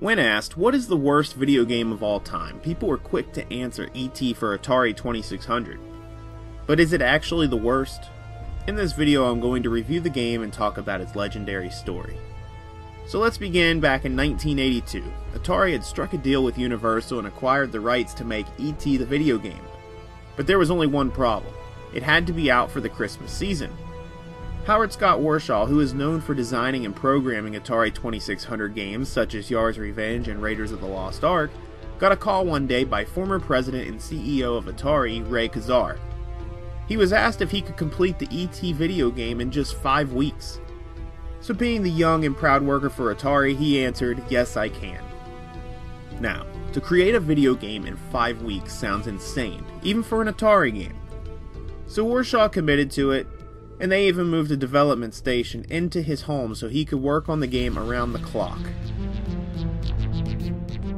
When asked, what is the worst video game of all time, people were quick to answer E.T. for Atari 2600. But is it actually the worst? In this video, I'm going to review the game and talk about its legendary story. So let's begin back in 1982. Atari had struck a deal with Universal and acquired the rights to make E.T. the video game. But there was only one problem it had to be out for the Christmas season. Howard Scott Warshaw, who is known for designing and programming Atari 2600 games such as Yars' Revenge and Raiders of the Lost Ark, got a call one day by former president and CEO of Atari, Ray Kassar. He was asked if he could complete the ET video game in just five weeks. So, being the young and proud worker for Atari, he answered, Yes, I can. Now, to create a video game in five weeks sounds insane, even for an Atari game. So Warshaw committed to it and they even moved a development station into his home so he could work on the game around the clock.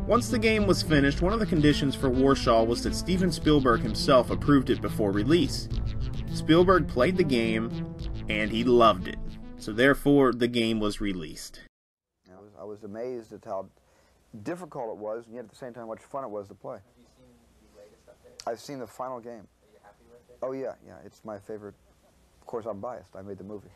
Once the game was finished, one of the conditions for Warshaw was that Steven Spielberg himself approved it before release. Spielberg played the game, and he loved it, so therefore the game was released. I was, I was amazed at how difficult it was, and yet at the same time, how much fun it was to play. Have you seen the latest update? I've seen the final game. Are you happy with it? Oh yeah, yeah, it's my favorite of course, I'm biased. I made the movie.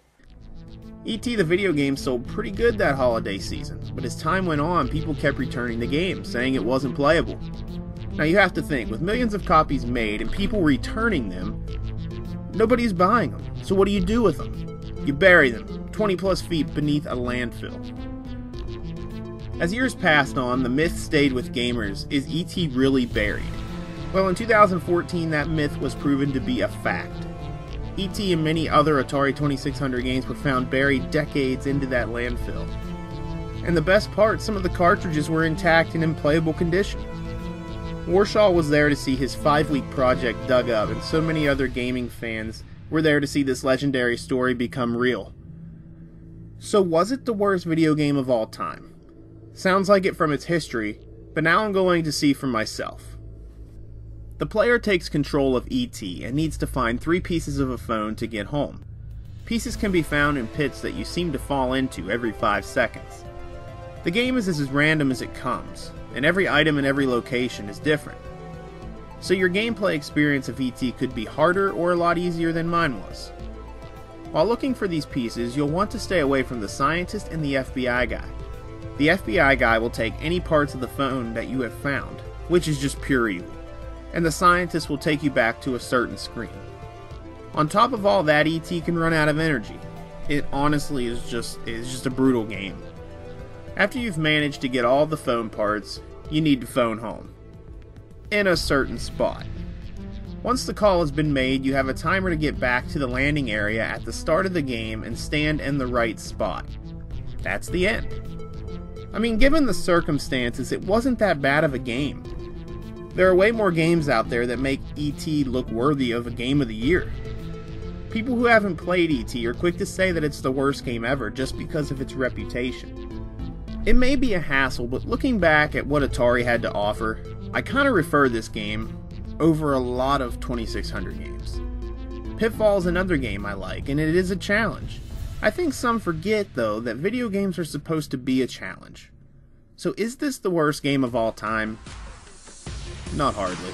E.T. the video game sold pretty good that holiday season, but as time went on, people kept returning the game, saying it wasn't playable. Now you have to think, with millions of copies made and people returning them, nobody's buying them. So what do you do with them? You bury them, 20 plus feet beneath a landfill. As years passed on, the myth stayed with gamers is E.T. really buried? Well, in 2014, that myth was proven to be a fact. E.T. and many other Atari 2600 games were found buried decades into that landfill. And the best part, some of the cartridges were intact and in playable condition. Warshaw was there to see his five week project dug up, and so many other gaming fans were there to see this legendary story become real. So, was it the worst video game of all time? Sounds like it from its history, but now I'm going to see for myself. The player takes control of ET and needs to find three pieces of a phone to get home. Pieces can be found in pits that you seem to fall into every 5 seconds. The game is as random as it comes, and every item in every location is different. So your gameplay experience of ET could be harder or a lot easier than mine was. While looking for these pieces, you'll want to stay away from the scientist and the FBI guy. The FBI guy will take any parts of the phone that you have found, which is just pure evil and the scientist will take you back to a certain screen. On top of all that, ET can run out of energy. It honestly is just is just a brutal game. After you've managed to get all the phone parts, you need to phone home. In a certain spot. Once the call has been made, you have a timer to get back to the landing area at the start of the game and stand in the right spot. That's the end. I mean, given the circumstances, it wasn't that bad of a game. There are way more games out there that make ET look worthy of a game of the year. People who haven't played ET are quick to say that it's the worst game ever just because of its reputation. It may be a hassle, but looking back at what Atari had to offer, I kind of refer this game over a lot of 2600 games. Pitfall is another game I like, and it is a challenge. I think some forget, though, that video games are supposed to be a challenge. So is this the worst game of all time? Not hardly.